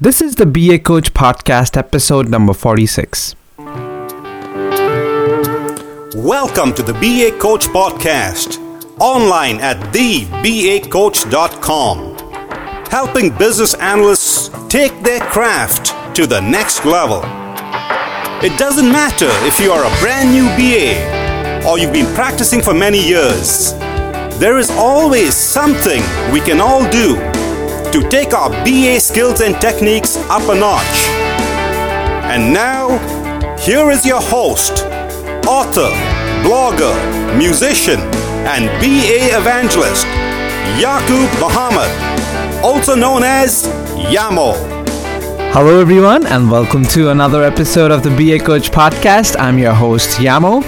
This is the BA Coach Podcast, episode number 46. Welcome to the BA Coach Podcast, online at thebacoach.com, helping business analysts take their craft to the next level. It doesn't matter if you are a brand new BA or you've been practicing for many years, there is always something we can all do to take our BA skills and techniques up a notch. And now, here is your host, author, blogger, musician, and BA evangelist, Yaqub Muhammad, also known as Yamo. Hello, everyone, and welcome to another episode of the BA Coach Podcast. I'm your host, Yamo.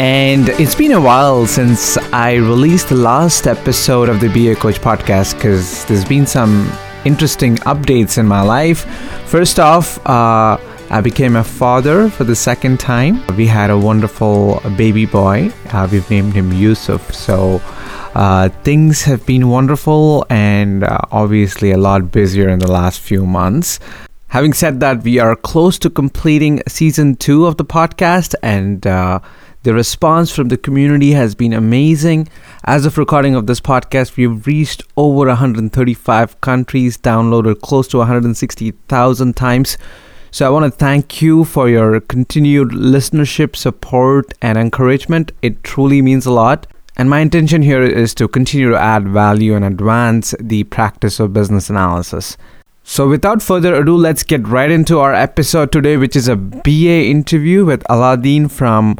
And it's been a while since I released the last episode of the BA Coach podcast because there's been some interesting updates in my life. First off, uh, I became a father for the second time. We had a wonderful baby boy. Uh, we've named him Yusuf. So uh, things have been wonderful and uh, obviously a lot busier in the last few months. Having said that, we are close to completing season two of the podcast and uh, the response from the community has been amazing. As of recording of this podcast, we've reached over 135 countries, downloaded close to 160,000 times. So I want to thank you for your continued listenership, support, and encouragement. It truly means a lot. And my intention here is to continue to add value and advance the practice of business analysis. So, without further ado, let's get right into our episode today, which is a BA interview with Alaeddin from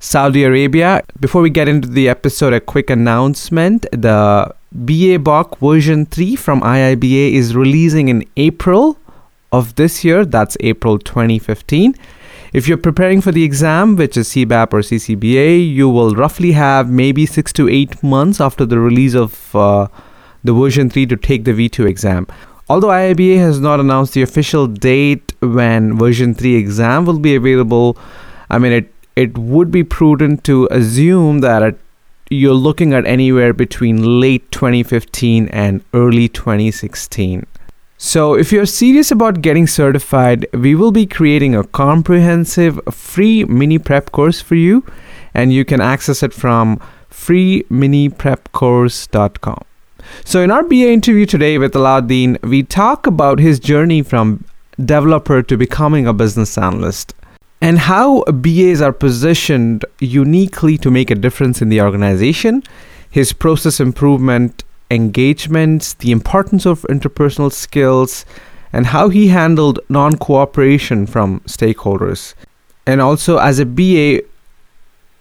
Saudi Arabia. Before we get into the episode, a quick announcement. The BABOK version 3 from IIBA is releasing in April of this year. That's April 2015. If you're preparing for the exam, which is CBAP or CCBA, you will roughly have maybe six to eight months after the release of uh, the version 3 to take the V2 exam. Although IIBA has not announced the official date when version 3 exam will be available, I mean, it it would be prudent to assume that you're looking at anywhere between late 2015 and early 2016. So, if you're serious about getting certified, we will be creating a comprehensive free mini prep course for you, and you can access it from freeminiprepcourse.com. So, in our BA interview today with Alaeddin, we talk about his journey from developer to becoming a business analyst and how BAs are positioned uniquely to make a difference in the organization, his process improvement engagements, the importance of interpersonal skills, and how he handled non cooperation from stakeholders. And also, as a BA,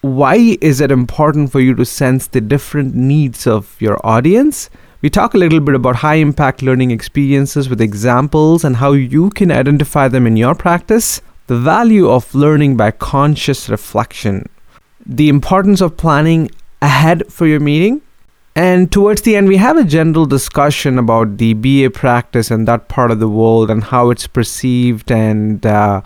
why is it important for you to sense the different needs of your audience? We talk a little bit about high impact learning experiences with examples and how you can identify them in your practice the value of learning by conscious reflection, the importance of planning ahead for your meeting. And towards the end, we have a general discussion about the BA practice and that part of the world and how it's perceived and uh,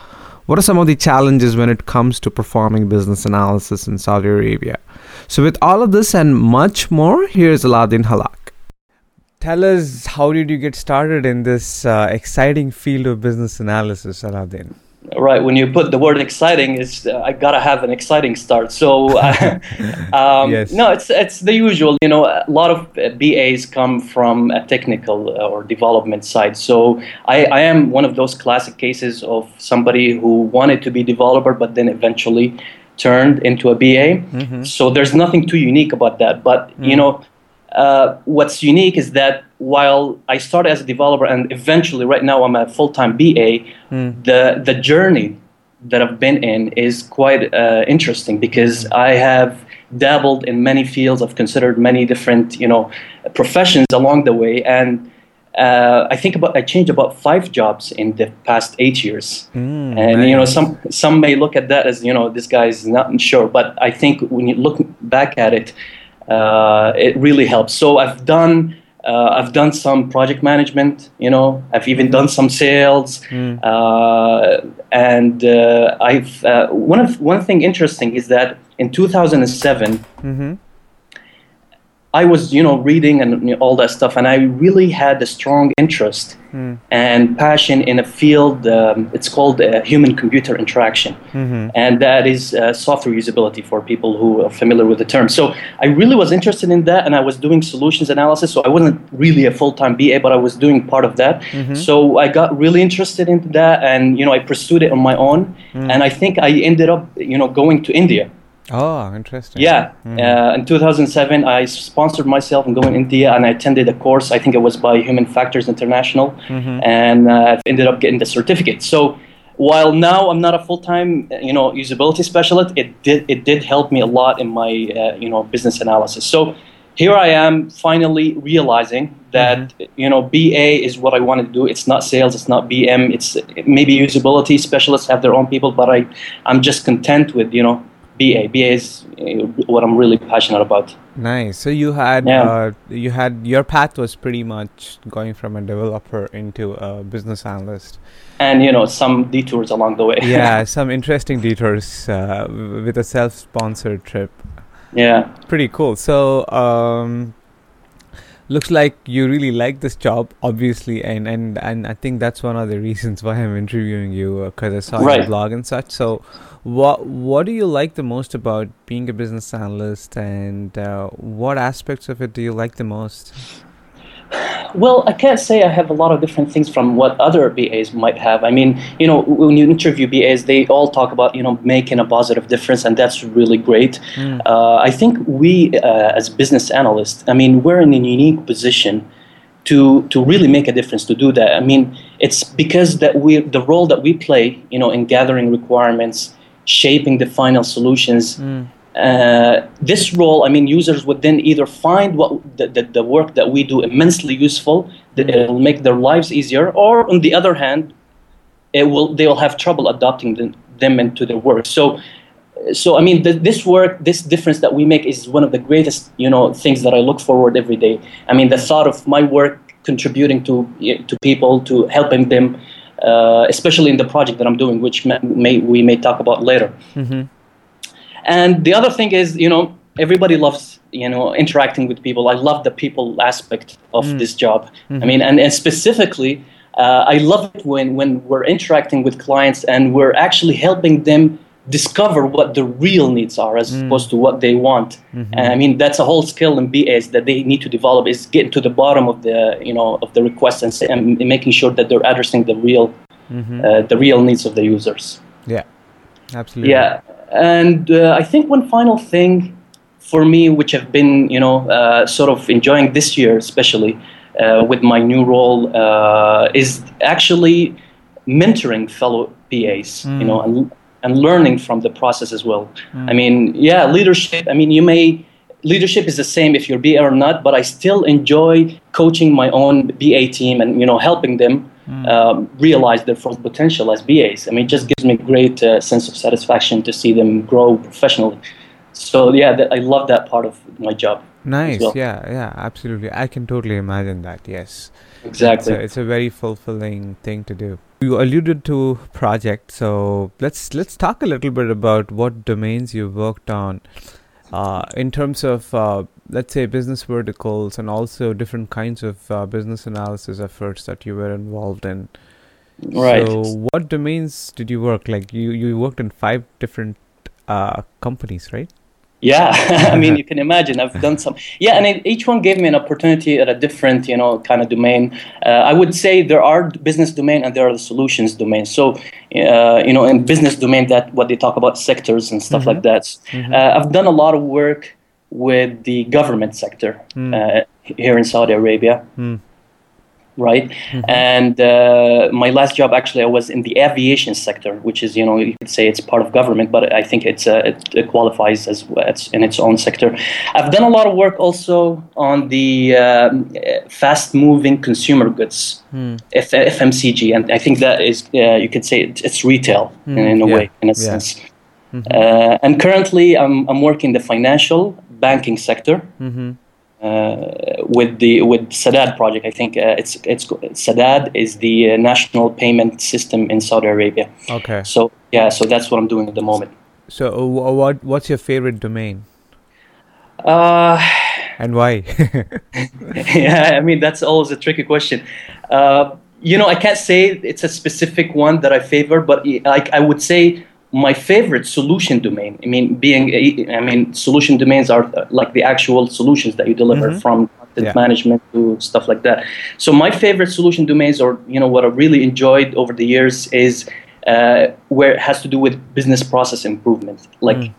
what are some of the challenges when it comes to performing business analysis in Saudi Arabia. So, with all of this and much more, here's Alaeddin Hallak. Tell us, how did you get started in this uh, exciting field of business analysis, Alaeddin? Right when you put the word exciting is uh, i gotta have an exciting start so uh, um, yes. no it's it's the usual you know a lot of bas come from a technical uh, or development side so I, I am one of those classic cases of somebody who wanted to be developer but then eventually turned into a ba mm-hmm. so there's nothing too unique about that but mm. you know uh, what's unique is that while I started as a developer and eventually right now I'm a full-time BA, mm. the the journey that I've been in is quite uh, interesting because I have dabbled in many fields. I've considered many different you know professions along the way, and uh, I think about I changed about five jobs in the past eight years. Mm, and nice. you know some some may look at that as you know this guy is not sure, but I think when you look back at it uh, it really helps. So I've done uh, I've done some project management. You know, I've even done some sales, mm. uh, and uh, I've uh, one of one thing interesting is that in 2007. Mm-hmm. I was, you know, reading and all that stuff, and I really had a strong interest mm. and passion in a field. Um, it's called uh, human-computer interaction, mm-hmm. and that is uh, software usability for people who are familiar with the term. So I really was interested in that, and I was doing solutions analysis. So I wasn't really a full-time BA, but I was doing part of that. Mm-hmm. So I got really interested in that, and you know I pursued it on my own, mm. and I think I ended up you know going to India. Oh, interesting. Yeah. Mm-hmm. Uh, in 2007, I sponsored myself and going to India, and I attended a course. I think it was by Human Factors International, mm-hmm. and uh, ended up getting the certificate. So while now I'm not a full-time, you know, usability specialist, it did it did help me a lot in my uh, you know business analysis. So here I am finally realizing that mm-hmm. you know BA is what I want to do. It's not sales, it's not BM. It's maybe usability specialists have their own people, but I I'm just content with you know BA. BA is uh, what I'm really passionate about. Nice. So you had yeah. uh, you had your path was pretty much going from a developer into a business analyst. And you know some detours along the way. yeah, some interesting detours uh, with a self-sponsored trip. Yeah. Pretty cool. So um, looks like you really like this job obviously and and and i think that's one of the reasons why i'm interviewing you because uh, i saw right. your blog and such so what what do you like the most about being a business analyst, and uh, what aspects of it do you like the most? Well, I can't say I have a lot of different things from what other BAs might have. I mean, you know, when you interview BAs, they all talk about you know making a positive difference, and that's really great. Mm. Uh, I think we, uh, as business analysts, I mean, we're in a unique position to to really make a difference to do that. I mean, it's because that we the role that we play, you know, in gathering requirements shaping the final solutions. Mm. Uh, this role, I mean, users would then either find what the, the, the work that we do immensely useful, that mm. it'll make their lives easier, or on the other hand, it will they will have trouble adopting them, them into their work. So, so I mean, the, this work, this difference that we make is one of the greatest, you know, things that I look forward every day. I mean, the thought of my work contributing to to people, to helping them uh, especially in the project that I'm doing, which may, may we may talk about later. Mm-hmm. And the other thing is, you know, everybody loves you know interacting with people. I love the people aspect of mm. this job. Mm-hmm. I mean, and, and specifically, uh, I love it when when we're interacting with clients and we're actually helping them discover what the real needs are as mm. opposed to what they want. Mm-hmm. And I mean, that's a whole skill in BAs that they need to develop is getting to the bottom of the, you know, of the request and, and making sure that they're addressing the real, mm-hmm. uh, the real needs of the users. Yeah, absolutely. Yeah. And uh, I think one final thing for me, which I've been, you know, uh, sort of enjoying this year, especially uh, with my new role, uh, is actually mentoring fellow BAs, mm. you know, and and learning from the process as well. Mm. I mean, yeah, leadership. I mean, you may leadership is the same if you're BA or not, but I still enjoy coaching my own BA team and you know helping them mm. um, realize their full potential as BAs. I mean, it just gives me a great uh, sense of satisfaction to see them grow professionally. So yeah, th- I love that part of my job. Nice. Well. Yeah, yeah, absolutely. I can totally imagine that. Yes. Exactly. It's a, it's a very fulfilling thing to do. You alluded to project, so let's let's talk a little bit about what domains you worked on, uh, in terms of uh, let's say business verticals and also different kinds of uh, business analysis efforts that you were involved in. Right. So, what domains did you work? Like you you worked in five different uh, companies, right? Yeah, I mean, you can imagine. I've done some. Yeah, and it, each one gave me an opportunity at a different, you know, kind of domain. Uh, I would say there are business domain and there are the solutions domain. So, uh, you know, in business domain, that what they talk about sectors and stuff mm-hmm. like that. Mm-hmm. Uh, I've done a lot of work with the government sector mm. here in Saudi Arabia. Mm right? Mm-hmm. And uh, my last job, actually, I was in the aviation sector, which is, you know, you could say it's part of government, but I think it's uh, it, it, qualifies as it's in its own sector. I've done a lot of work also on the um, fast-moving consumer goods, mm. F- FMCG, and I think that is, uh, you could say it's retail mm. in, in, a yeah. way, in a yeah. sense. Mm-hmm. Uh, and currently, I'm, I'm working the financial banking sector. Mm-hmm. Uh, with the with Sadad project. I think uh, it's it's Sadad is the uh, national payment system in Saudi Arabia. Okay. So yeah, so that's what I'm doing at the moment. So what what's your favorite domain? Uh, and why? yeah, I mean that's always a tricky question. Uh, you know, I can't say it's a specific one that I favor, but like I would say my favorite solution domain. I mean, being I mean, solution domains are uh, like the actual solutions that you deliver mm-hmm. from content yeah. management to stuff like that. So my favorite solution domains, or you know, what I really enjoyed over the years is uh, where it has to do with business process improvement, like mm.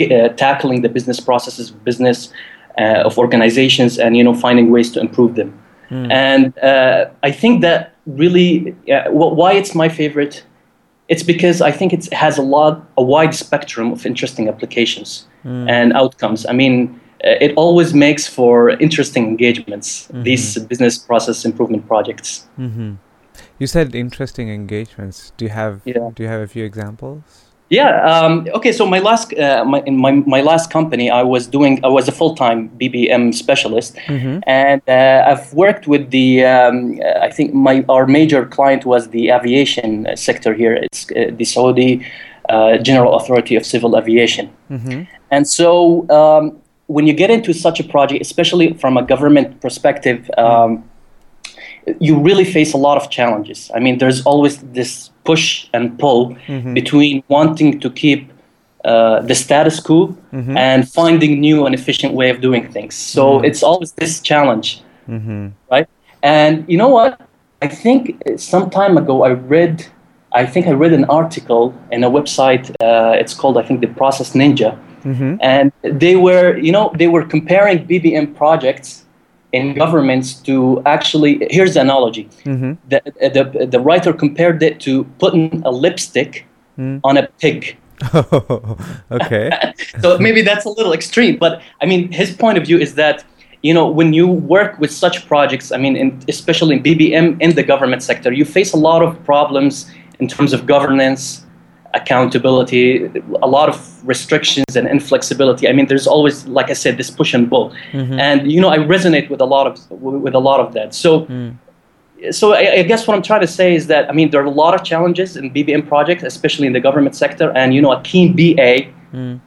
uh, tackling the business processes, of business uh, of organizations, and you know, finding ways to improve them. Mm. And uh, I think that really, why it's my favorite it's because I think it has a lot, a wide spectrum of interesting applications mm. and outcomes. I mean, uh, it always makes for interesting engagements. Mm-hmm. These business process improvement projects. Mm-hmm. You said interesting engagements. Do you have yeah. Do you have a few examples? Yeah. Um, okay. So my last uh, my, in my my last company, I was doing I was a full time BPM specialist, mm-hmm. and uh, I've worked with the um, I think my our major client was the aviation sector here. It's uh, the Saudi uh, General Authority of Civil Aviation, mm-hmm. and so um, when you get into such a project, especially from a government perspective. Um, you really face a lot of challenges. I mean, there's always this push and pull mm-hmm. between wanting to keep uh, the status quo mm-hmm. and finding new and efficient way of doing things. So mm-hmm. it's always this challenge, mm-hmm. right? And you know what? I think some time ago I read, I think I read an article in a website. Uh, it's called I think the Process Ninja, mm-hmm. and they were, you know, they were comparing BPM projects in governments to actually here's the analogy mm-hmm. the, the, the writer compared it to putting a lipstick mm. on a pig okay so maybe that's a little extreme but i mean his point of view is that you know when you work with such projects i mean in, especially in bpm in the government sector you face a lot of problems in terms of governance accountability, a lot of restrictions and inflexibility. I mean, there's always, like I said, this push and pull, mm-hmm. and you know, I resonate with a lot of with a lot of that. So. Mm. So I, I, guess what I'm trying to say is that I mean there are a lot of challenges in BPM projects, especially in the government sector, and you know a keen BA mm.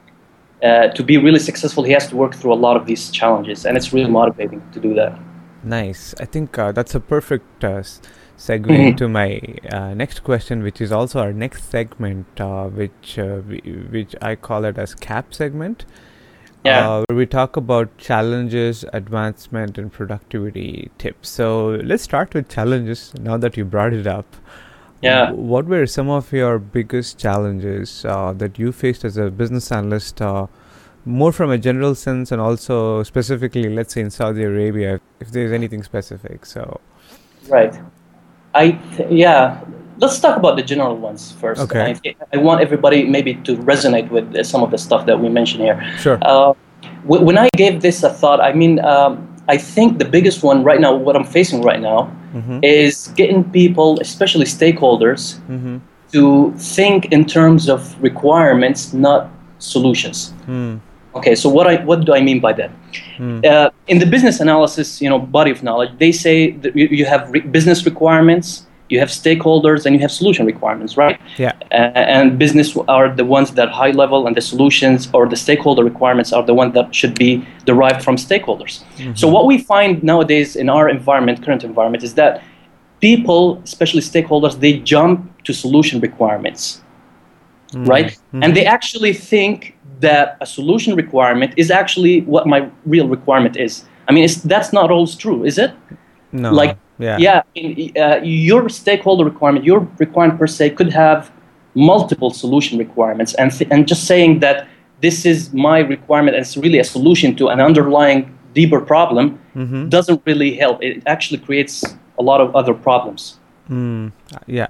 uh, to be really successful, he has to work through a lot of these challenges, and it's really motivating to do that. Nice. I think uh, that's a perfect uh, segue mm-hmm. into my uh, next question, which is also our next segment, uh, which uh, which I call it as CAP segment. Yeah. Uh, where we talk about challenges, advancement, and productivity tips. So let's start with challenges. Now that you brought it up, yeah. What were some of your biggest challenges uh, that you faced as a business analyst? Uh, more from a general sense, and also specifically, let's say in Saudi Arabia, if there's anything specific. So. Right. I th- yeah. Let's talk about the general ones first. Okay. I, I, want everybody maybe to resonate with some of the stuff that we mentioned here. Sure. Uh, w- when I gave this a thought, I mean, um, I think the biggest one right now, what I'm facing right now, mm-hmm. is getting people, especially stakeholders, mm-hmm. to think in terms of requirements, not solutions. Mm. Okay, so what I what do I mean by that? Mm. Uh, in the business analysis, you know, body of knowledge, they say that you, you have re- business requirements, you have stakeholders, and you have solution requirements, right? Yeah. Uh, and business are the ones that high level, and the solutions or the stakeholder requirements are the ones that should be derived from stakeholders. Mm-hmm. So what we find nowadays in our environment, current environment, is that people, especially stakeholders, they jump to solution requirements, mm-hmm. right? Mm-hmm. And they actually think that a solution requirement is actually what my real requirement is. I mean, that's not always true, is it? No. Like, yeah, yeah uh, your stakeholder requirement, your requirement per se, could have multiple solution requirements, and th- and just saying that this is my requirement and it's really a solution to an underlying deeper problem mm-hmm. doesn't really help. It actually creates a lot of other problems. Mm, yeah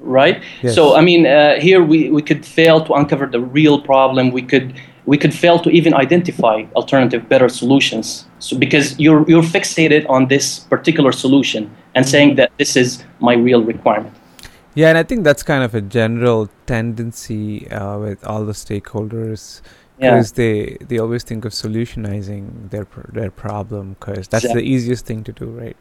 right? Yes. So I mean, uh, here we, we could fail to uncover the real problem. We could we could fail to even identify alternative, better solutions. So because you're you're fixated on this particular solution and saying that this is my real requirement. Yeah, and I think that's kind of a general tendency uh, with all the stakeholders because yeah. they they always think of solutionizing their their problem because that's exactly. the easiest thing to do, right?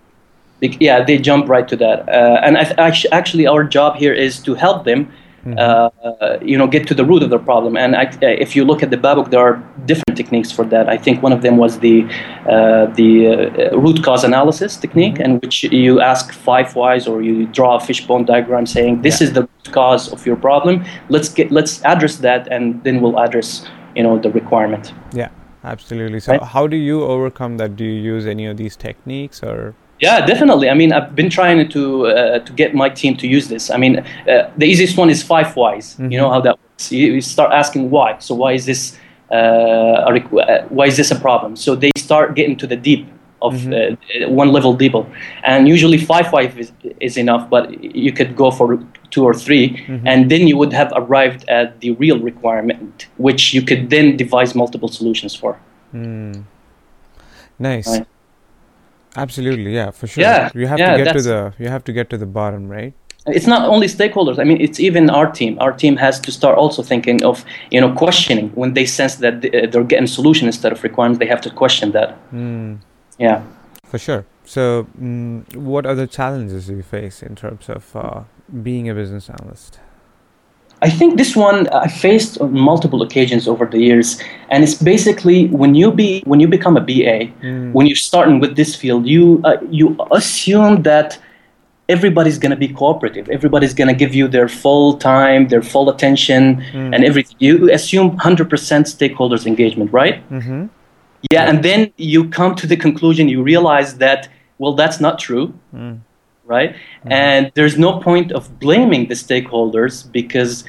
Yeah, they jump right to that. Uh, and actually, our job here is to help them, mm-hmm. uh, you know, get to the root of the problem. And I, uh, if you look at the BABOK, there are different techniques for that. I think one of them was the uh, the uh, root cause analysis technique, mm-hmm. in which you ask five whys or you draw a fishbone diagram saying this yeah. is the root cause of your problem. Let's get let's address that, and then we'll address you know the requirement. Yeah, absolutely. So, right? how do you overcome that? Do you use any of these techniques or? Yeah, definitely. I mean, I've been trying to uh, to get my team to use this. I mean, uh, the easiest one is five whys. Mm-hmm. You know how that works. You, you, start asking why. So why is this uh, requ- uh, why is this a problem? So they start getting to the deep of mm-hmm. Uh, one level deeper, and usually five why is, is enough. But you could go for two or 3 mm-hmm. and then you would have arrived at the real requirement, which you could then devise multiple solutions for. Mm. Nice. Right. Absolutely, yeah, for sure. Yeah, you have yeah, to get to the you have to get to the bottom, right? It's not only stakeholders. I mean, it's even our team. Our team has to start also thinking of you know questioning when they sense that they're getting solution instead of requirements. They have to question that. Mm. Yeah, for sure. So, mm, what are the challenges you face in terms of uh, being a business analyst? I think this one I faced on multiple occasions over the years, and it's basically when you be when you become a BA, mm. when you're starting with this field, you uh, you assume that everybody's going to be cooperative, everybody's going to give you their full time, their full attention, mm. and everything. You assume 100% stakeholders engagement, right? Mm-hmm. Yeah, and then you come to the conclusion, you realize that well, that's not true. Mm right? Mm-hmm. And there's no point of blaming the stakeholders because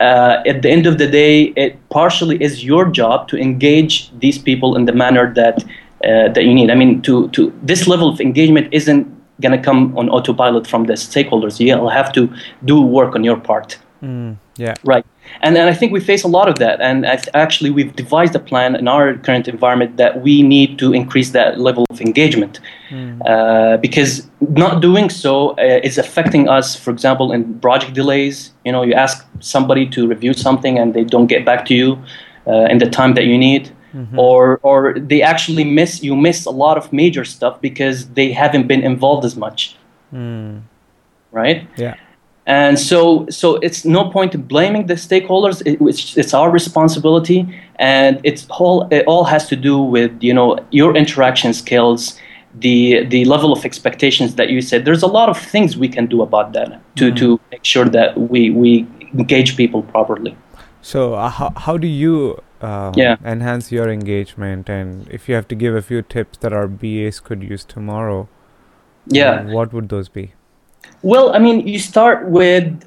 uh, at the end of the day, it partially is your job to engage these people in the manner that uh, that you need. I mean, to to this level of engagement isn't going to come on autopilot from the stakeholders. You'll have to do work on your part. Mm, yeah. Right. And, and I think we face a lot of that. And actually, we've devised a plan in our current environment that we need to increase that level of engagement. Mm. Uh, because not doing so uh, is affecting us, for example, in project delays. You know, you ask somebody to review something and they don't get back to you uh, in the time that you need. Mm-hmm. Or, or they actually miss you miss a lot of major stuff because they haven't been involved as much, mm. right? Yeah and so, so it's no point blaming the stakeholders. It, it's, it's, our responsibility, and it's all it all has to do with you know your interaction skills, the the level of expectations that you said. There's a lot of things we can do about that to mm-hmm. to make sure that we we engage people properly. So uh, how how do you um, yeah. enhance your engagement? And if you have to give a few tips that our BAs could use tomorrow, yeah, what would those be? Well, I mean, you start with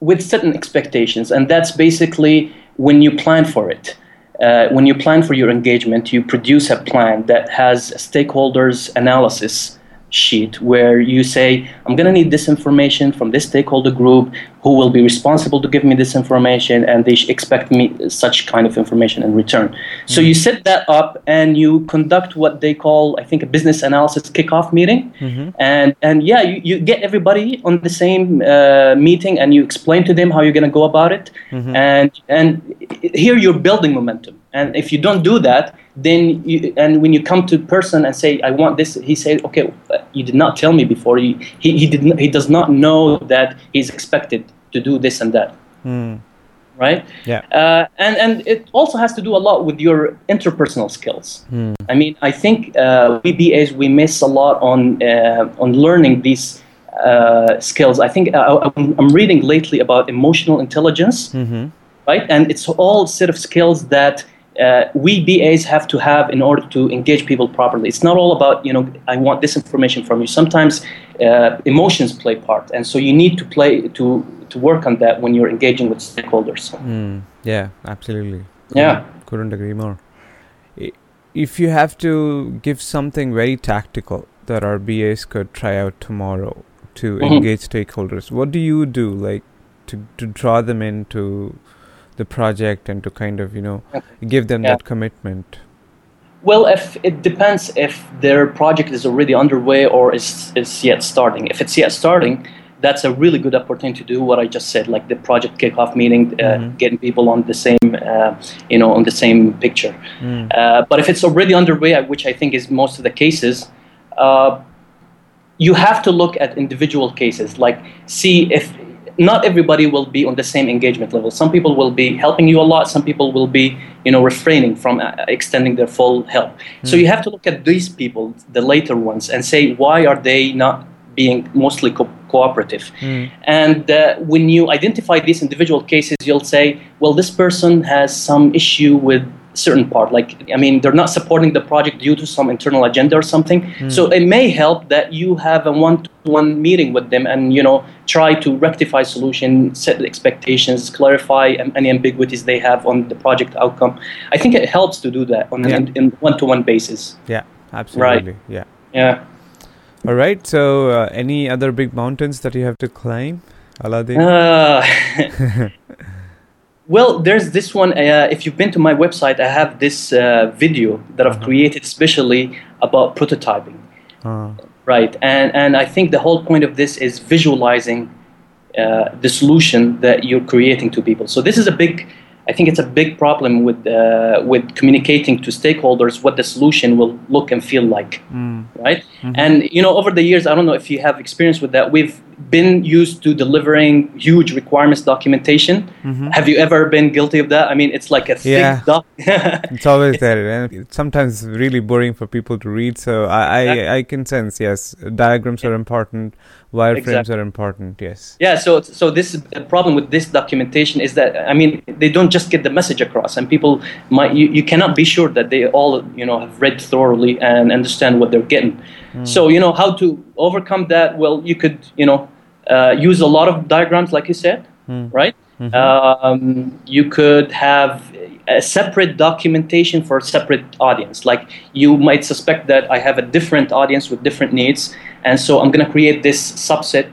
with certain expectations, and that's basically when you plan for it. Uh, when you plan for your engagement, you produce a plan that has stakeholders analysis sheet where you say, I'm going to need this information from this stakeholder group who will be responsible to give me this information and they expect me such kind of information in return. Mm-hmm. So you set that up and you conduct what they call, I think, a business analysis kickoff meeting. Mm-hmm. And, and yeah, you, you get everybody on the same uh, meeting and you explain to them how you're going to go about it. Mm-hmm. And, and here you're building momentum. And if you don't do that, then you, and when you come to person and say, I want this, he said, okay, you did not tell me before. He, he, he, did not, he does not know that he's expected to do this and that. Mm. Right? Yeah. Uh, and, and it also has to do a lot with your interpersonal skills. Mm. I mean, I think uh, we BAs, we miss a lot on, uh, on learning these uh, skills. I think uh, I'm reading lately about emotional intelligence. Mm-hmm. Right? And it's all set of skills that uh, we BAs have to have in order to engage people properly. It's not all about you know I want this information from you. Sometimes uh, emotions play part, and so you need to play to to work on that when you're engaging with stakeholders. Mm, yeah, absolutely. Yeah, couldn't agree more. If you have to give something very tactical that our BAs could try out tomorrow to mm-hmm. engage stakeholders, what do you do like to to draw them into the project and to kind of you know give them yeah. that commitment well if it depends if their project is already underway or is, is yet starting if it's yet starting that's a really good opportunity to do what I just said, like the project kickoff meeting, uh, mm-hmm. getting people on the same, uh, you know, on the same picture. Mm. Uh, but if it's already underway, which I think is most of the cases, uh, you have to look at individual cases, like see if not everybody will be on the same engagement level. Some people will be helping you a lot. Some people will be, you know, refraining from uh, extending their full help. Mm. So you have to look at these people, the later ones, and say why are they not being mostly co- cooperative. Mm. And uh, when you identify these individual cases, you'll say, well, this person has some issue with certain part like i mean they're not supporting the project due to some internal agenda or something mm. so it may help that you have a one-to-one meeting with them and you know try to rectify solution set expectations clarify any ambiguities they have on the project outcome i think it helps to do that on yeah. an in one-to-one basis yeah absolutely right. yeah yeah all right so uh, any other big mountains that you have to climb Alaeddin? Uh, Well, there's this one. Uh, if you've been to my website, I have this uh, video that I've uh-huh. created specially about prototyping. Uh-huh. Right, and and I think the whole point of this is visualizing uh, the solution that you're creating to people. So this is a big I think it's a big problem with uh, with communicating to stakeholders what the solution will look and feel like, mm. right? Mm-hmm. And you know, over the years, I don't know if you have experience with that. We've been used to delivering huge requirements documentation. Mm-hmm. Have you ever been guilty of that? I mean, it's like a yeah. thick doc. it's always there, and it's sometimes really boring for people to read. So I I, I can sense yes, diagrams are important wireframes exactly. are important yes yeah so so this the problem with this documentation is that i mean they don't just get the message across and people might you, you cannot be sure that they all you know have read thoroughly and understand what they're getting mm. so you know how to overcome that well you could you know uh, use a lot of diagrams like you said mm. right mm-hmm. um, you could have a separate documentation for a separate audience. Like you might suspect that I have a different audience with different needs, and so I'm going to create this subset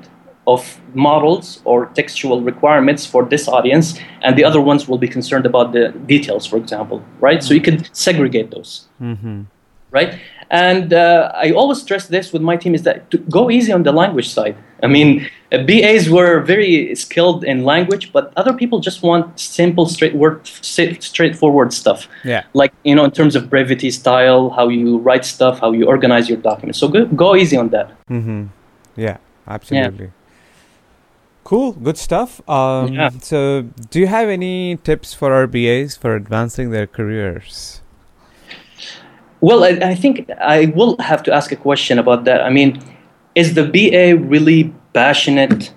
of models or textual requirements for this audience, and the other ones will be concerned about the details, for example, right? Mm-hmm. So you can segregate those, mm-hmm. right? And uh, I always stress this with my team is that to go easy on the language side. I mean, uh, BAs were very skilled in language, but other people just want simple, straightforward, straightforward stuff. Yeah. Like you know, in terms of brevity, style, how you write stuff, how you organize your documents. So go, go easy on that. Mm-hmm. Yeah, absolutely. Yeah. Cool, good stuff. Um, yeah. So, do you have any tips for our BAs for advancing their careers? Well, I, I, think I will have to ask a question about that. I mean, is the BA really passionate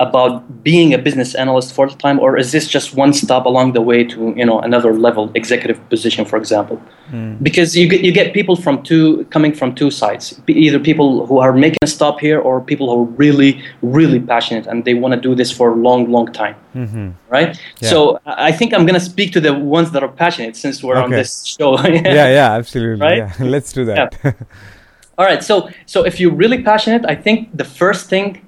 about being a business analyst full time, or is this just one stop along the way to you know another level executive position, for example? Mm. Because you get you get people from two coming from two sides, either people who are making a stop here, or people who are really really passionate and they want to do this for a long long time, mm-hmm. right? Yeah. So I think I'm gonna speak to the ones that are passionate since we're okay. on this show. yeah, yeah, absolutely. Right? Yeah. Let's do that. Yeah. All right. So so if you're really passionate, I think the first thing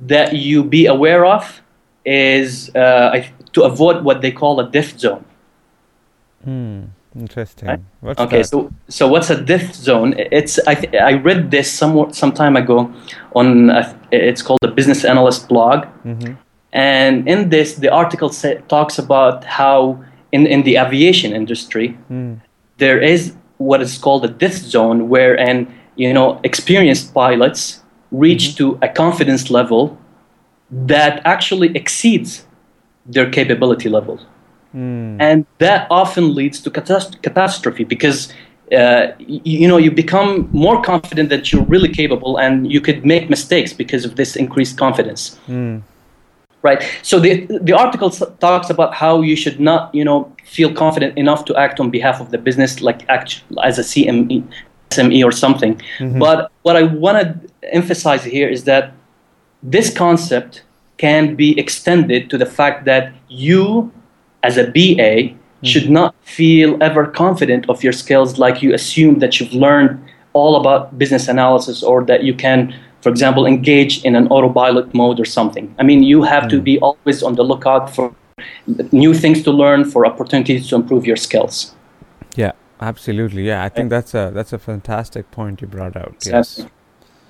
that you be aware of is uh, to avoid what they call a death zone. Hmm. Interesting. Right? okay, that? so so what's a death zone? It's I th- I read this some some time ago on a, it's called the Business Analyst blog, mm-hmm. and in this the article say, talks about how in in the aviation industry mm. there is what is called a death zone, where and you know experienced pilots reach mm-hmm. to a confidence level that actually exceeds their capability level. Mm. And that often leads to catast- catastrophe because uh, you, you, know you become more confident that you're really capable and you could make mistakes because of this increased confidence. Mm. Right. So the the article talks about how you should not you know feel confident enough to act on behalf of the business like act as a CME SME or something. Mm-hmm. But what I want to emphasize here is that this concept can be extended to the fact that you, as a BA, mm-hmm. should not feel ever confident of your skills like you assume that you've learned all about business analysis or that you can, for example, engage in an autopilot mode or something. I mean, you have mm-hmm. to be always on the lookout for new things to learn, for opportunities to improve your skills. Absolutely, yeah. I think that's a that's a fantastic point you brought out. Yes.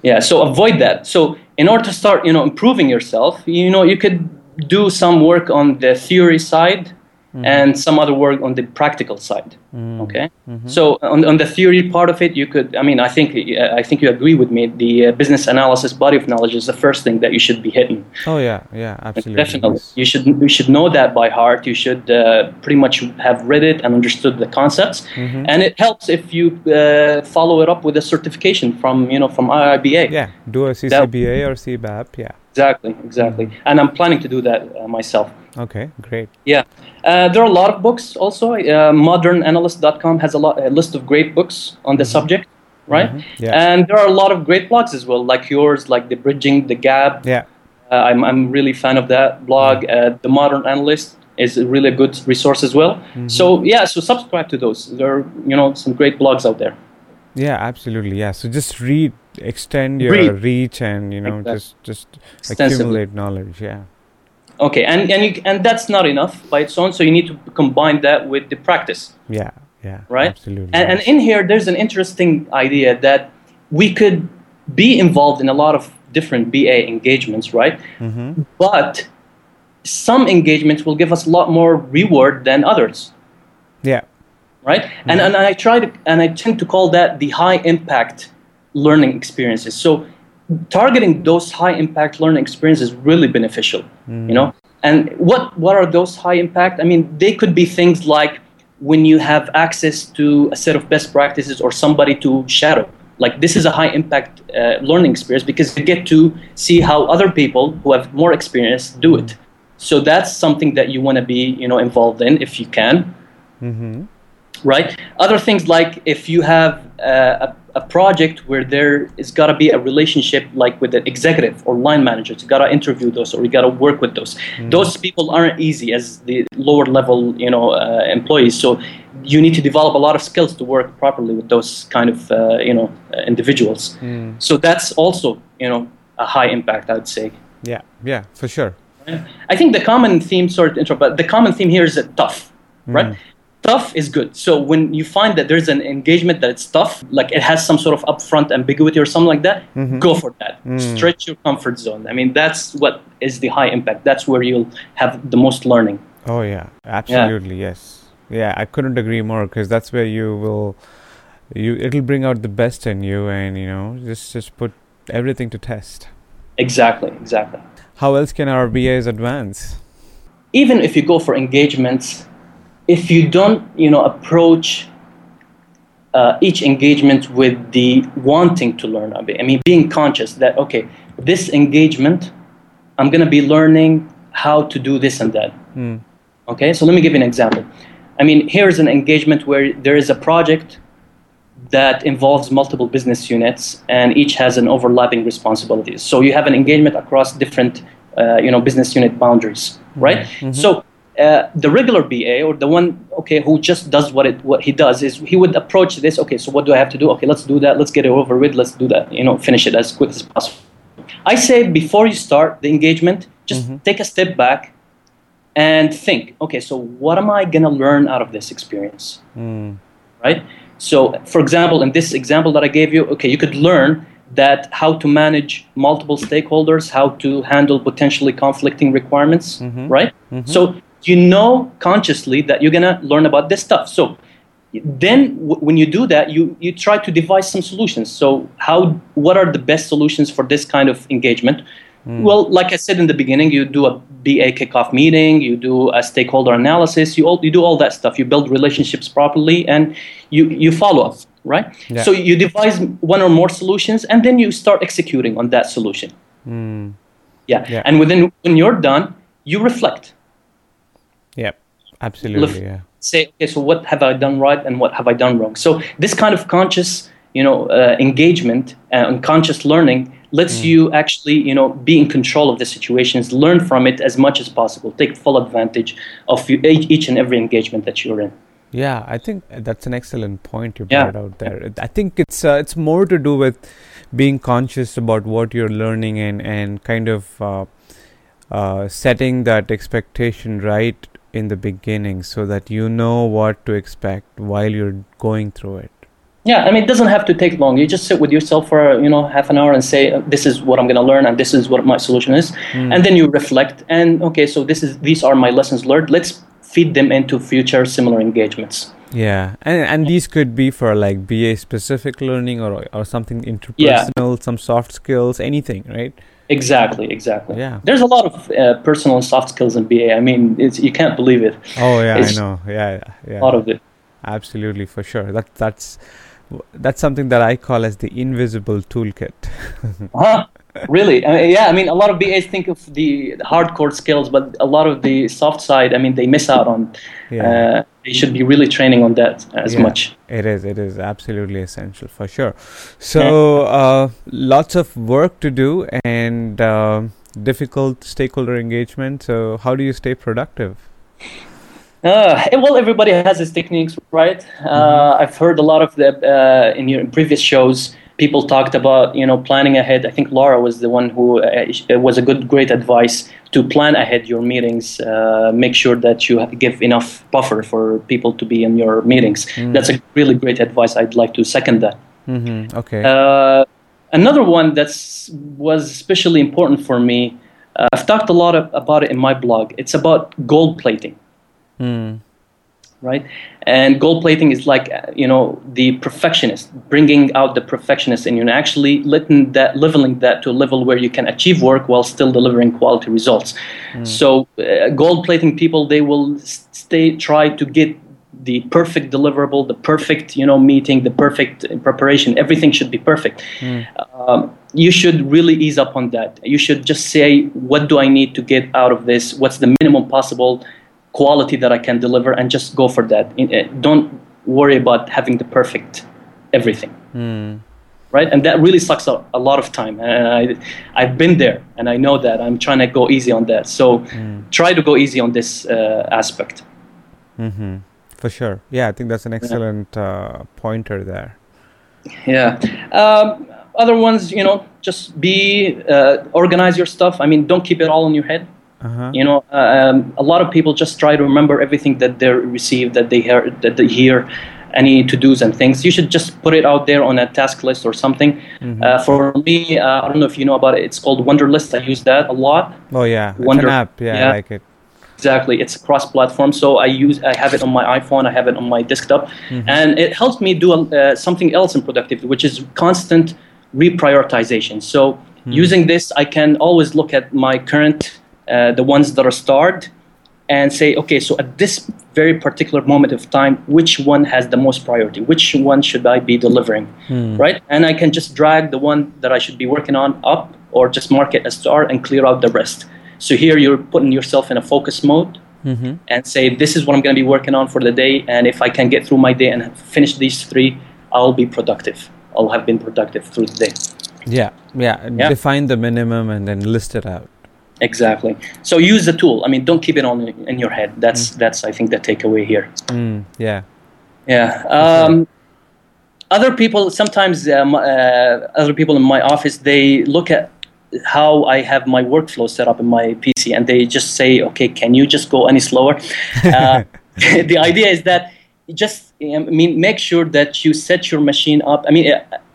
Yeah. So avoid that. So in order to start, you know, improving yourself, you know, you could do some work on the theory side mm. and some other work on the practical side. Mm. Okay, mm-hmm. so on, on the theory part of it, you could. I mean, I think I think you agree with me. The uh, business analysis body of knowledge is the first thing that you should be hitting. Oh yeah, yeah, absolutely. Definitely, yes. you should you should know that by heart. You should uh, pretty much have read it and understood the concepts. Mm-hmm. And it helps if you uh, follow it up with a certification from you know from IIBA. Yeah, do a CCBA or CBAP. Yeah. Exactly, exactly. Mm-hmm. And I'm planning to do that uh, myself. Okay, great. Yeah, uh, there are a lot of books also. Uh, modernanalyst.com has a, lot, a list of great books on the mm-hmm. subject, right? Mm-hmm. Yeah. And there are a lot of great blogs as well, like yours, like the Bridging the Gap. Yeah. Uh, I'm I'm really fan of that blog. Mm-hmm. Uh, the Modern Analyst is a really good resource as well. Mm-hmm. So yeah, so subscribe to those. There are you know some great blogs out there. Yeah, absolutely. Yeah. So just read, extend your read. reach, and you know exactly. just just accumulate knowledge. Yeah okay and and you, and that's not enough by its own so you need to combine that with the practice. Yeah yeah right? absolutely. And, and in here there's an interesting idea that we could be involved in a lot of different ba engagements right? Mm-hmm. but some engagements will give us a lot more reward than others. Yeah. Right? Mm-hmm. and and i try to and i tend to call that the high impact learning experiences. So targeting those high impact learning experiences is really beneficial mm. you know? And what what are those high impact? I mean they could be things like when you have access to a set of best practices or somebody to shadow. Like this is a high impact uh, learning experience because you get to see how other people who have more experience do it. So that's something that you want to be you know involved in if you can. Mm-hmm. right? Other things like if you have uh, a a project where there is got to be a relationship like with the executive or line managers you got to interview those or you got to work with those mm. those people aren't easy as the lower level you know uh, employees so you need to develop a lot of skills to work properly with those kind of uh, you know uh, individuals mm. so that's also you know a high impact i would say yeah yeah for sure i think the common theme sort of intro but the common theme here is that tough mm. Tough is good. So when you find that there's an engagement that it's tough, like it has some sort of upfront ambiguity or something like that, mm-hmm. go for that. Mm. Stretch your comfort zone. I mean, that's what is the high impact. That's where you'll have the most learning. Oh yeah, absolutely yeah. yes. Yeah, I couldn't agree more because that's where you will, you it'll bring out the best in you, and you know just just put everything to test. Exactly, exactly. How else can our BAs advance? Even if you go for engagements if you don't, you know, approach uh, each engagement with the wanting to learn of it. I mean, being conscious that okay, this engagement, I'm going to be learning how to do this and that. Mm. Okay, so let me give you an example. I mean, here's an engagement where there is a project that involves multiple business units, and each has an overlapping responsibilities. So you have an engagement across different, uh, you know, business unit boundaries, right? Mm-hmm. So uh, the regular BA or the one okay who just does what it what he does is he would approach this okay so what do I have to do okay let's do that let's get it over with let's do that you know finish it as quick as possible. I say before you start the engagement just mm-hmm. take a step back and think okay so what am I gonna learn out of this experience mm. right so for example in this example that I gave you okay you could learn that how to manage multiple stakeholders how to handle potentially conflicting requirements mm-hmm. right mm-hmm. so you know consciously that you're going to learn about this stuff. So then w- when you do that, you, you try to devise some solutions. So how, what are the best solutions for this kind of engagement? Mm. Well, like I said in the beginning, you do a BA kickoff meeting, you do a stakeholder analysis, you, all, you do all that stuff. You build relationships properly and you, you follow up, right? Yeah. So you devise one or more solutions and then you start executing on that solution. Mm. Yeah. yeah. And within, when you're done, you reflect absolutely. yeah. Say, okay, so what have I done right and what have I done wrong? So this kind of conscious, you know, uh, engagement and conscious learning lets mm. you actually, you know, be in control of the situations, learn from it as much as possible, take full advantage of you, each and every engagement that you're in. Yeah, I think that's an excellent point you brought yeah. out there. I think it's uh, it's more to do with being conscious about what you're learning and and kind of uh, uh, setting that expectation right in the beginning so that you know what to expect while you're going through it yeah i mean it doesn't have to take long you just sit with yourself for you know half an hour and say this is what i'm going to learn and this is what my solution is mm. and then you reflect and okay so this is these are my lessons learned let's feed them into future similar engagements Yeah, and and these could be for like BA specific learning or or something interpersonal, yeah. some soft skills, anything, right? Exactly, exactly. Yeah. There's a lot of uh, personal and soft skills in BA. I mean, it's you can't believe it. Oh yeah, it's I know. Yeah, yeah. A lot of it. Absolutely, for sure. That that's that's something that I call as the invisible toolkit. huh? Really? I mean, yeah. I mean, a lot of BAs think of the hardcore skills, but a lot of the soft side, I mean, they miss out on. Yeah. Uh, they should be really training on that as yeah, much. It is. It is absolutely essential for sure. So, uh, lots of work to do and uh, difficult stakeholder engagement. So, how do you stay productive? Uh, well, everybody has his techniques, right? Uh, mm-hmm. I've heard a lot of the uh, in your previous shows. People talked about you know planning ahead. I think Laura was the one who uh, was a good, great advice to plan ahead your meetings. Uh, make sure that you give enough buffer for people to be in your meetings. Mm-hmm. That's a really great advice. I'd like to second that. Mm-hmm. Okay. Uh, another one that was especially important for me. I've talked a lot of, about it in my blog. It's about gold plating. Mm. Right, and gold plating is like you know the perfectionist, bringing out the perfectionist in you, and actually letting that leveling that to a level where you can achieve work while still delivering quality results. Mm. So, uh, gold plating people they will stay try to get the perfect deliverable, the perfect you know meeting, the perfect preparation. Everything should be perfect. Mm. Um, you should really ease up on that. You should just say, what do I need to get out of this? What's the minimum possible? Quality that I can deliver and just go for that. Eh, don't worry about having the perfect everything. Mm. Right? And that really sucks a, a lot of time. And I, I've been there and I know that. I'm trying to go easy on that. So mm. try to go easy on this uh, aspect. Mm-hmm. For sure. Yeah, I think that's an excellent yeah. uh, pointer there. Yeah. Um, other ones, you know, just be, uh, organize your stuff. I mean, don't keep it all in your head uh-huh. You know, um, a lot of people just try to remember everything that they receive, that they hear, that they hear, any to dos and things. You should just put it out there on a task list or something. Mm-hmm. Uh, for me, uh, I don't know if you know about it. It's called Wunderlist. I use that a lot. Oh yeah, Wonder it's an app. Yeah, yeah, I like it. Exactly, it's cross-platform. So I use, I have it on my iPhone, I have it on my desktop, mm-hmm. and it helps me do uh, something else in productivity, which is constant reprioritization. So mm-hmm. using this, I can always look at my current uh, the ones that are starred, and say, okay, so at this very particular moment of time, which one has the most priority? Which one should I be delivering? Hmm. Right? And I can just drag the one that I should be working on up or just mark it as star and clear out the rest. So here you're putting yourself in a focus mode mm-hmm. and say, this is what I'm going to be working on for the day. And if I can get through my day and finish these three, I'll be productive. I'll have been productive through the day. Yeah, yeah. yeah. Define the minimum and then list it out. Exactly. So use the tool. I mean, don't keep it on in your head. That's mm. that's I think the takeaway here. Mm, yeah. Yeah. Um, other people sometimes um, uh, other people in my office they look at how I have my workflow set up in my PC and they just say, okay, can you just go any slower? Uh, the idea is that just I mean make sure that you set your machine up. I mean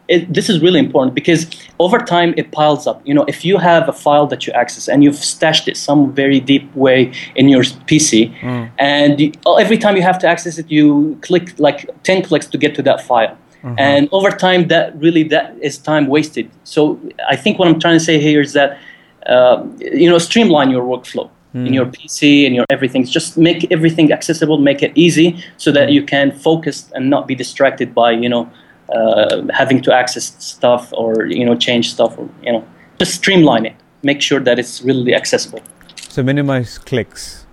it, this is really important because over time it piles up. You know, if you have a file that you access and you've stashed it some very deep way in your PC, mm. and you, oh, every time you have to access it, you click like ten clicks to get to that file. Mm-hmm. And over time, that really that is time wasted. So I think what I'm trying to say here is that uh, you know streamline your workflow mm. in your PC and your everything. Just make everything accessible, make it easy, so that mm. you can focus and not be distracted by you know uh, having to access stuff or you know change stuff or you know just streamline it. Make sure that it's really accessible. So minimize clicks.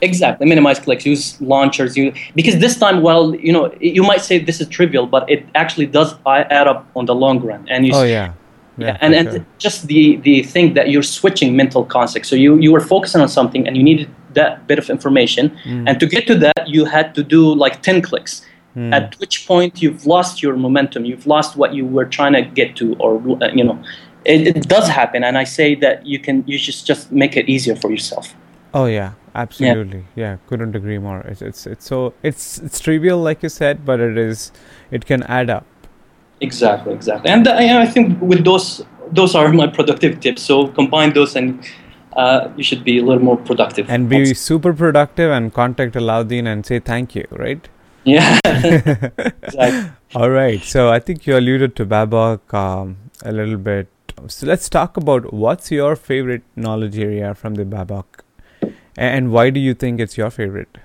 Exactly minimize clicks use launchers you because this time well you know you might say this is trivial but it actually does add up on the long run. And you oh yeah. Yeah, yeah and, and sure. just the the thing that you're switching mental context so you you were focusing on something and you needed that bit of information. Mm. and to get to that you had to do like 10 clicks Mm. At which point you've lost your momentum, you've lost what you were trying to get to, or uh, you know, it, it, does happen. And I say that you can you just just make it easier for yourself. Oh yeah, absolutely. Yeah, yeah couldn't agree more. It's, it's it's so it's it's trivial, like you said, but it is it can add up. Exactly, exactly. And uh, I think with those those are my productive tips. So combine those and uh, you should be a little more productive. And be super productive and contact Alaeddin and say thank you, right? Yeah. exactly. All right. So I think you alluded to BABOK um, a little bit. So let's talk about what's your favorite knowledge area from the BABOK, and why do you think it's your favorite?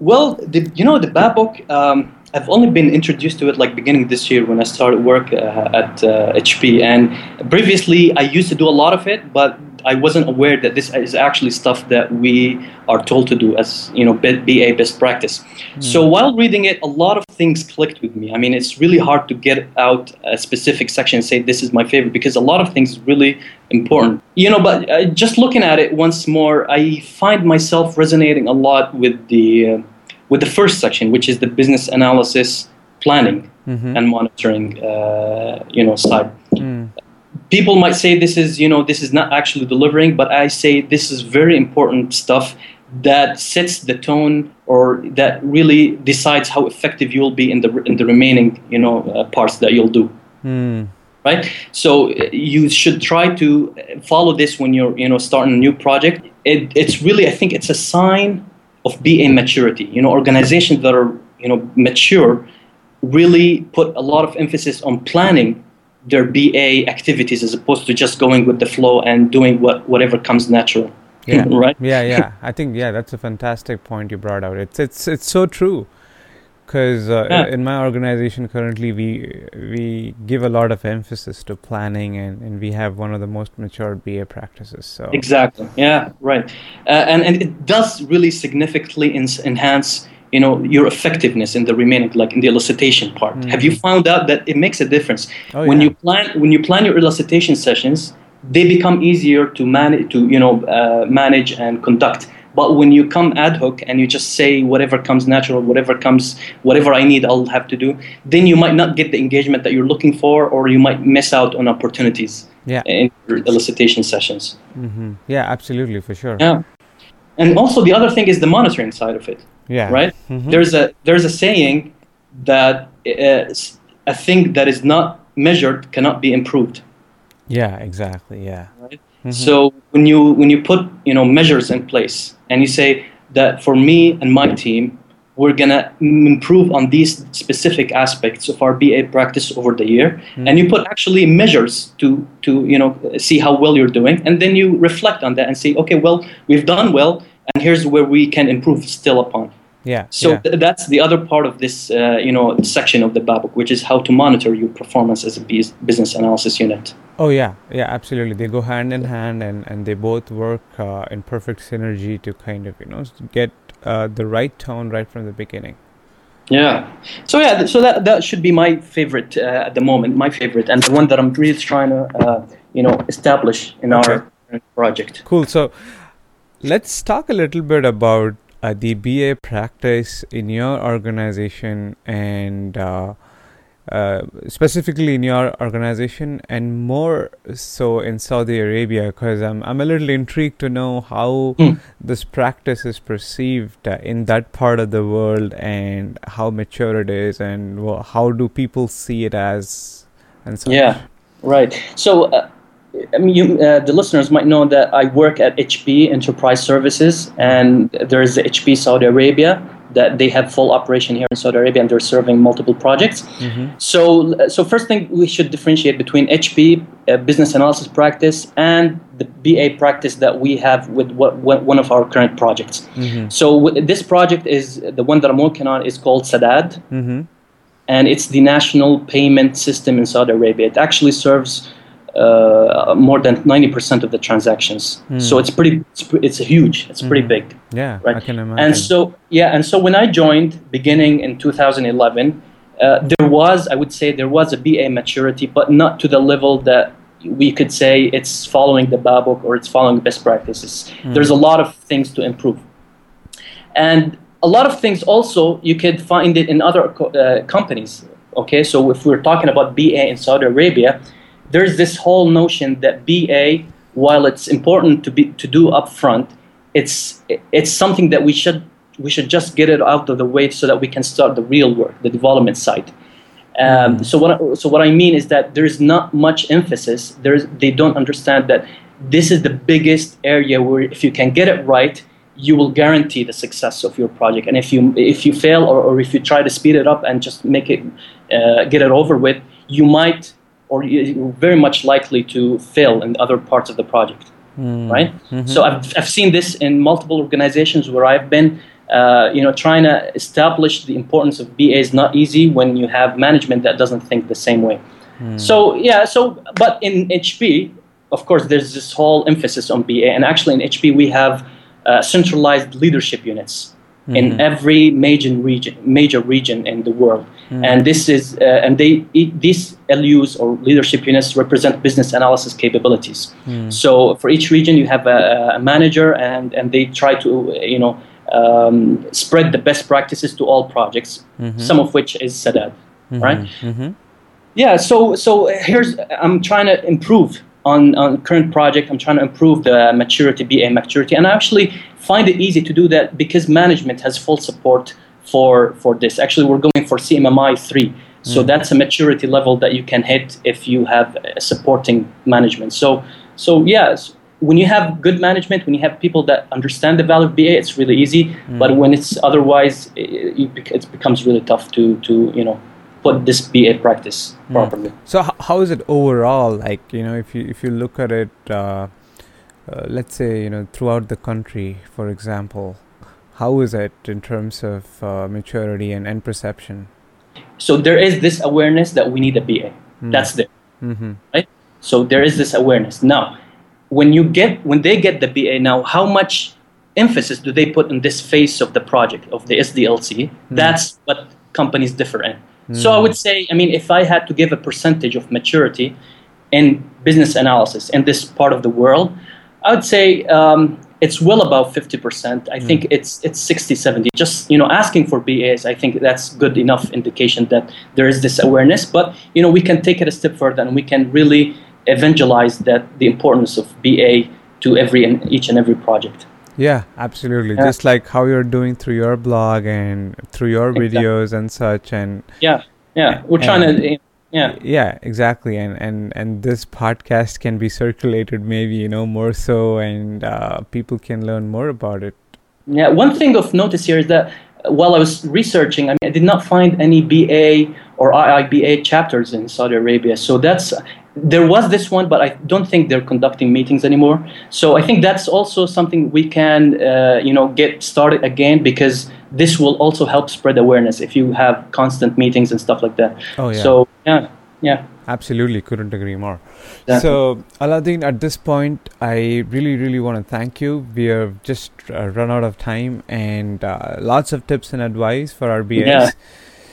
Well, the, you know the BABOK. Um, I've only been introduced to it like beginning this year when I started work uh, at uh, HP, and previously I used to do a lot of it, but I wasn't aware that this is actually stuff that we are told to do as you know BA best practice. Mm. So while reading it, a lot of things clicked with me. I mean, it's really hard to get out a specific section and say this is my favorite because a lot of things is really important. You know, but uh, just looking at it once more, I find myself resonating a lot with the uh, with the first section, which is the business analysis, planning, mm-hmm. and monitoring. Uh, you know, side. People might say this is you know this is not actually delivering but i say this is very important stuff that sets the tone or that really decides how effective you'll be in the in the remaining you know uh, parts that you'll do. Mm. right? So uh, you should try to follow this when you're you know starting a new project. It, it's really i think it's a sign of ba maturity. You know organizations that are you know mature really put a lot of emphasis on planning their BA activities as opposed to just going with the flow and doing what whatever comes natural. Yeah. right. Yeah, yeah. I think yeah, that's a fantastic point you brought out. It's it's it's so true. Because uh, yeah. in my organization currently, we we give a lot of emphasis to planning, and, and we have one of the most mature BA practices. So exactly, yeah, right, uh, and and it does really significantly enhance you know your effectiveness in the remaining like in the elicitation part mm-hmm. have you found out that it makes a difference oh, when yeah. you plan when you plan your elicitation sessions they become easier to manage to you know uh, manage and conduct but when you come ad hoc and you just say whatever comes natural whatever comes whatever i need i'll have to do then you might not get the engagement that you're looking for or you might miss out on opportunities yeah. in your elicitation sessions mm-hmm. yeah absolutely for sure yeah and also the other thing is the monitoring side of it yeah. Right. Mm-hmm. There's a there's a saying that uh, a thing that is not measured cannot be improved. Yeah. Exactly. Yeah. Right. Mm-hmm. So when you when you put you know measures in place and you say that for me and my team we're gonna improve on these specific aspects of our BA practice over the year, mm-hmm. and you put actually measures to to you know see how well you're doing, and then you reflect on that and say, okay, well we've done well, and here's where we can improve still upon. Yeah. So yeah. Th- that's the other part of this, uh, you know, section of the BABOK, which is how to monitor your performance as a business analysis unit. Oh yeah, yeah, absolutely. They go hand in hand, and and they both work uh, in perfect synergy to kind of you know get uh, the right tone right from the beginning. Yeah. So yeah, so that that should be my favorite uh, at the moment, my favorite, and the one that I'm really trying to uh, you know establish in okay. our project. Cool. So let's talk a little bit about uh, the BA practice in your organization and uh, uh, specifically in your organization and more so in Saudi Arabia because I'm, I'm a little intrigued to know how mm. this practice is perceived uh, in that part of the world and how mature it is and how do people see it as and so yeah right so uh, I mean, you, uh, the listeners might know that I work at HP Enterprise Services, and there is the HP Saudi Arabia that they have full operation here in Saudi Arabia, and they're serving multiple projects. Mm-hmm. So, so first thing we should differentiate between HP uh, business analysis practice and the BA practice that we have with what, what one of our current projects. Mm-hmm. So, w- this project is the one that I'm working on is called Sadad, mm-hmm. and it's the national payment system in Saudi Arabia. It actually serves uh, more than 90% of the transactions. Mm. So it's pretty, it's, it's huge, it's pretty mm. big. Yeah, right? I can imagine. And so, yeah, and so when I joined beginning in 2011, uh, there was, I would say, there was a BA maturity, but not to the level that we could say it's following the BABOK or it's following best practices. Mm. There's a lot of things to improve. And a lot of things also, you could find it in other co- uh, companies. Okay, so if we're talking about BA in Saudi Arabia, there's this whole notion that BA, while it's important to be to do upfront, it's it's something that we should we should just get it out of the way so that we can start the real work, the development side. Um, mm. so what so what I mean is that there is not much emphasis. There's they don't understand that this is the biggest area where if you can get it right, you will guarantee the success of your project. And if you if you fail or, or if you try to speed it up and just make it uh, get it over with, you might or you're very much likely to fail in other parts of the project. Mm. Right. Mm-hmm. So I've I've seen this in multiple organizations where I've been. Uh, you know, trying to establish the importance of BA is not easy when you have management that doesn't think the same way. Mm. So yeah, so but in HP, of course, there's this whole emphasis on BA, and actually in HP we have uh, centralized leadership units mm-hmm. in every major region, major region in the world. Mm-hmm. And this is, uh, and they these LUs or leadership units represent business analysis capabilities. Mm-hmm. So for each region, you have a, a, manager, and and they try to you know um, spread the best practices to all projects. Mm-hmm. Some of which is Sadad, mm-hmm. right? Mm-hmm. Yeah. So so here's I'm trying to improve on, on current project, I'm trying to improve the maturity, BA maturity, and I actually find it easy to do that because management has full support for for this. Actually, we're going for CMMI three, so mm. that's a maturity level that you can hit if you have supporting management. So so yes. When you have good management, when you have people that understand the value of BA, it's really easy. Mm. But when it's otherwise, it, it becomes really tough to, to you know put this BA practice hmm. properly. So h- how is it overall? Like you know, if you if you look at it, uh, uh, let's say you know throughout the country, for example, how is it in terms of uh, maturity and, and perception? So there is this awareness that we need a BA. Mm. That's there, mm-hmm. right? So there is this awareness now. When you get when they get the BA now, how much emphasis do they put in this phase of the project of the SDLC? Mm. That's what companies differ in. So I would say, I mean, if I had to give a percentage of maturity in business analysis in this part of the world, I would say um, it's well above 50%. I mm. think it's it's 60, 70. Just, you know, asking for BAs, I think that's good enough indication that there is this awareness. But, you know, we can take it a step further and we can really evangelize that the importance of BA to every and each and every project. Yeah, absolutely. Yeah. Just like how you're doing through your blog and through your exactly. videos and such and Yeah. Yeah. We're trying to yeah. Yeah, exactly. And and and this podcast can be circulated maybe, you know, more so and uh, people can learn more about it. Yeah, one thing of notice here is that while I was researching, I mean, I did not find any BA or IIBA chapters in Saudi Arabia. So that's there was this one, but I don't think they're conducting meetings anymore. So I think that's also something we can, uh, you know, get started again because this will also help spread awareness if you have constant meetings and stuff like that. Oh yeah. So yeah, yeah. Absolutely, couldn't agree more. Exactly. So, Alaeddin, at this point, I really, really want to thank you. We have just uh, run out of time and uh, lots of tips and advice for our BAs. Yeah.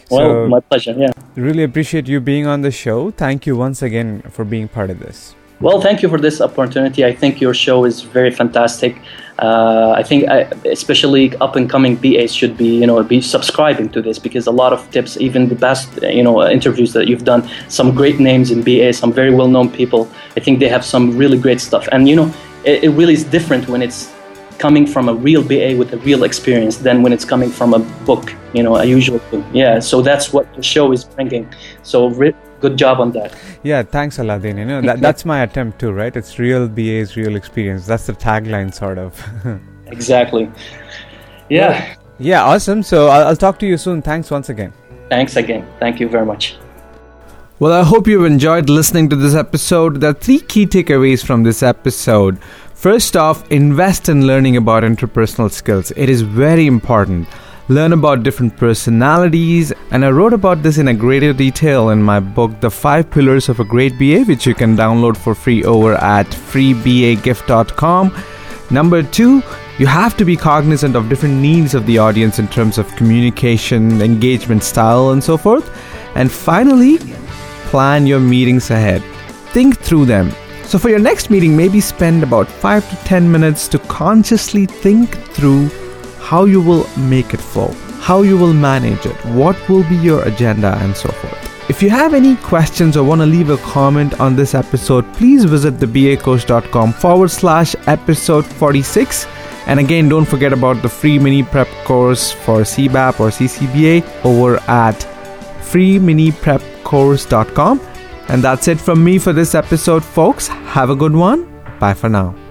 Well, so my pleasure. Yeah. Really appreciate you being on the show. Thank you once again for being part of this. Well, thank you for this opportunity. I think your show is very fantastic. Uh, I think I, especially up and coming BAs should be you know be subscribing to this because a lot of tips, even the best uh, you know uh, interviews that you've done, some great names in BA, some very well known people. I think they have some really great stuff, and you know it, it really is different when it's coming from a real BA with a real experience than when it's coming from a book, you know, a usual book. Yeah, so that's what the show is bringing. So re- good job on that. Yeah, thanks, Alaeddin. You know, that, that's my attempt too, right? It's real BA's real experience. That's the tagline, sort of. exactly. Yeah. Well, yeah, awesome. So I'll, I'll talk to you soon. Thanks once again. Thanks again. Thank you very much. Well, I hope you've enjoyed listening to this episode. There are three key takeaways from this episode. First off, invest in learning about interpersonal skills. It is very important. Learn about different personalities, and I wrote about this in a greater detail in my book, The Five Pillars of a Great BA, which you can download for free over at freebagift.com. Number two, you have to be cognizant of different needs of the audience in terms of communication, engagement style, and so forth. And finally, plan your meetings ahead. Think through them so, for your next meeting, maybe spend about 5 to 10 minutes to consciously think through how you will make it flow, how you will manage it, what will be your agenda, and so forth. If you have any questions or want to leave a comment on this episode, please visit thebacoach.com forward slash episode 46. And again, don't forget about the free mini prep course for CBAP or CCBA over at freeminiprepcourse.com. And that's it from me for this episode, folks. Have a good one. Bye for now.